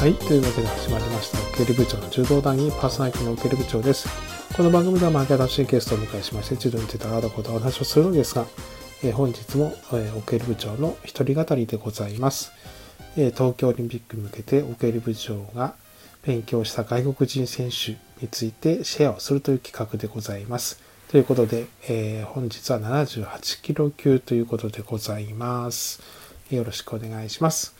はい、というわけで始まりました、オケル部長の柔道団員パーソナリティのオケル部長です。この番組では毎回新しいゲストをお迎えしまして、柔道についてあらことお話をするのですが、えー、本日も、えー、オケル部長の一人語りでございます。えー、東京オリンピックに向けてオケル部長が勉強した外国人選手についてシェアをするという企画でございます。ということで、えー、本日は78キロ級ということでございます。よろしくお願いします。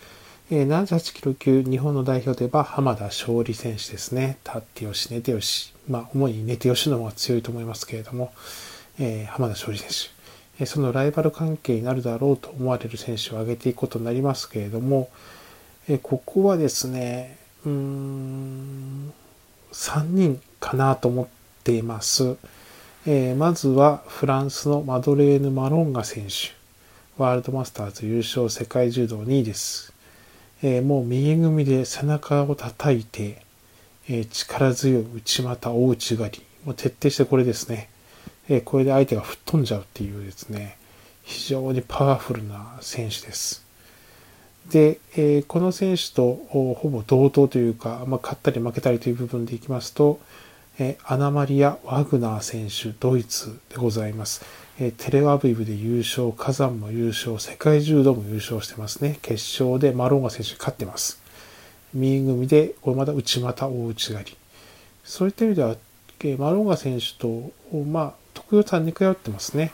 え78キロ級日本の代表といえば浜田勝利選手ですね。立ってよし、寝てよし。まあ、主に寝てよしの方が強いと思いますけれども、えー、浜田勝利選手。えそのライバル関係になるだろうと思われる選手を挙げていくことになりますけれども、えここはですね、うーん、3人かなと思っています。え、まずはフランスのマドレーヌ・マロンガ選手。ワールドマスターズ優勝世界柔道2位です。えー、もう右組みで背中を叩いて、えー、力強い内股、大内刈り。もう徹底してこれですね。え、これで相手が吹っ飛んじゃうっていうですね、非常にパワフルな選手です。で、えこの選手とほぼ同等というか、まあ、勝ったり負けたりという部分でいきますと、えアナマリア・ワグナー選手、ドイツでございます。えテレアビブで優勝、火山も優勝、世界柔道も優勝してますね。決勝でマロンガ選手勝ってます。右組で、これまた内股、大内刈り。そういった意味では、えマロンガ選手と、まあ、得意さんに通ってますね。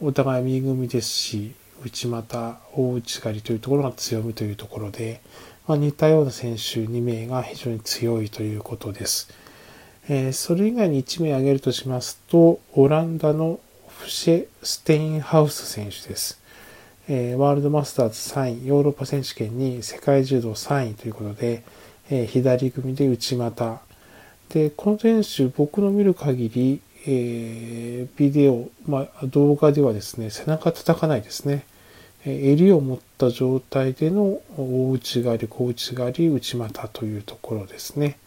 お互い右組ですし、内股、大内刈りというところが強みというところで、まあ、似たような選手2名が非常に強いということです。えー、それ以外に1名挙げるとしますと、オランダのフシェ・ステインハウス選手です。えー、ワールドマスターズ3位、ヨーロッパ選手権に世界柔道3位ということで、えー、左組で内股。で、この選手、僕の見る限り、えー、ビデオ、まあ、動画ではですね、背中叩かないですね。え、襟を持った状態での大内刈り、小内刈り、内股というところですね。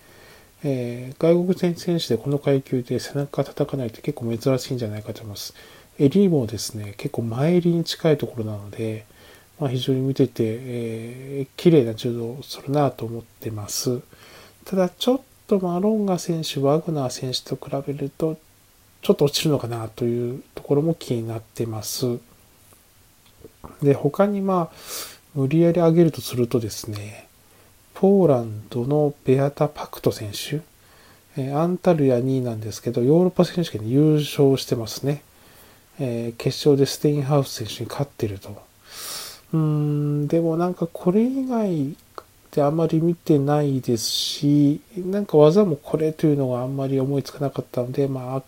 えー、外国人選手でこの階級で背中叩かないって結構珍しいんじゃないかと思います。襟もですね、結構前襟に近いところなので、まあ、非常に見てて、えー、綺麗な柔道をするなと思ってます。ただ、ちょっとマロンガ選手、ワグナー選手と比べると、ちょっと落ちるのかなというところも気になってます。で、他にまあ、無理やり上げるとするとですね、ポーランドのベアタ・パクト選手、えアンタルヤ2位なんですけど、ヨーロッパ選手権で優勝してますね。え決勝でステインハウス選手に勝ってると。うーん、でもなんかこれ以外ってあまり見てないですし、なんか技もこれというのがあんまり思いつかなかったので、まあ、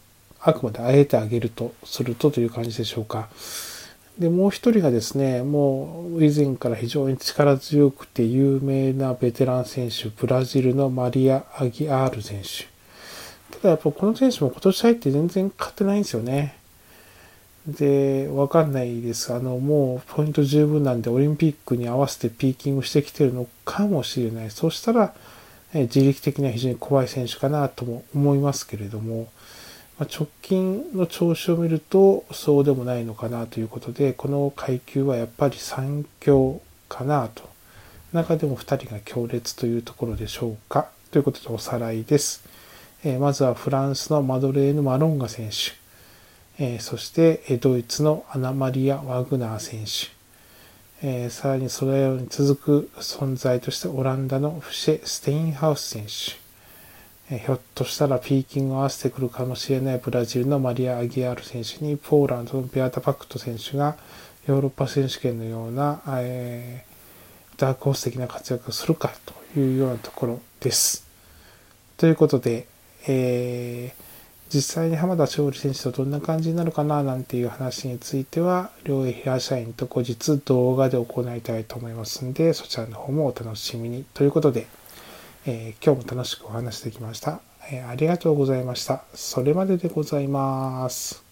あくまであえてあげるとするとという感じでしょうか。で、もう一人がですね、もう以前から非常に力強くて有名なベテラン選手、ブラジルのマリア・アギアール選手。ただやっぱこの選手も今年入って全然勝ってないんですよね。で、わかんないです。あの、もうポイント十分なんでオリンピックに合わせてピーキングしてきてるのかもしれない。そしたら、自力的には非常に怖い選手かなとも思いますけれども、ま直近の調子を見るとそうでもないのかなということでこの階級はやっぱり3強かなと。中でも2人が強烈というところでしょうか。ということでおさらいです、えまずはフランスのマドレーヌ・マロンガ選手、えそしてドイツのアナマリア・ワグナー選手、えさらにそれように続く存在としてオランダのフシェ・ステインハウス選手。ひょっとしたらピーキングを合わせてくるかもしれないブラジルのマリア・アギアール選手にポーランドのベアタ・パクト選手がヨーロッパ選手権のような、えー、ダークホース的な活躍をするかというようなところです。ということで、えー、実際に浜田勝利選手とどんな感じになるかななんていう話については、両平社員と後日動画で行いたいと思いますんで、そちらの方もお楽しみに。ということで、えー、今日も楽しくお話できました、えー、ありがとうございました。それまででございます。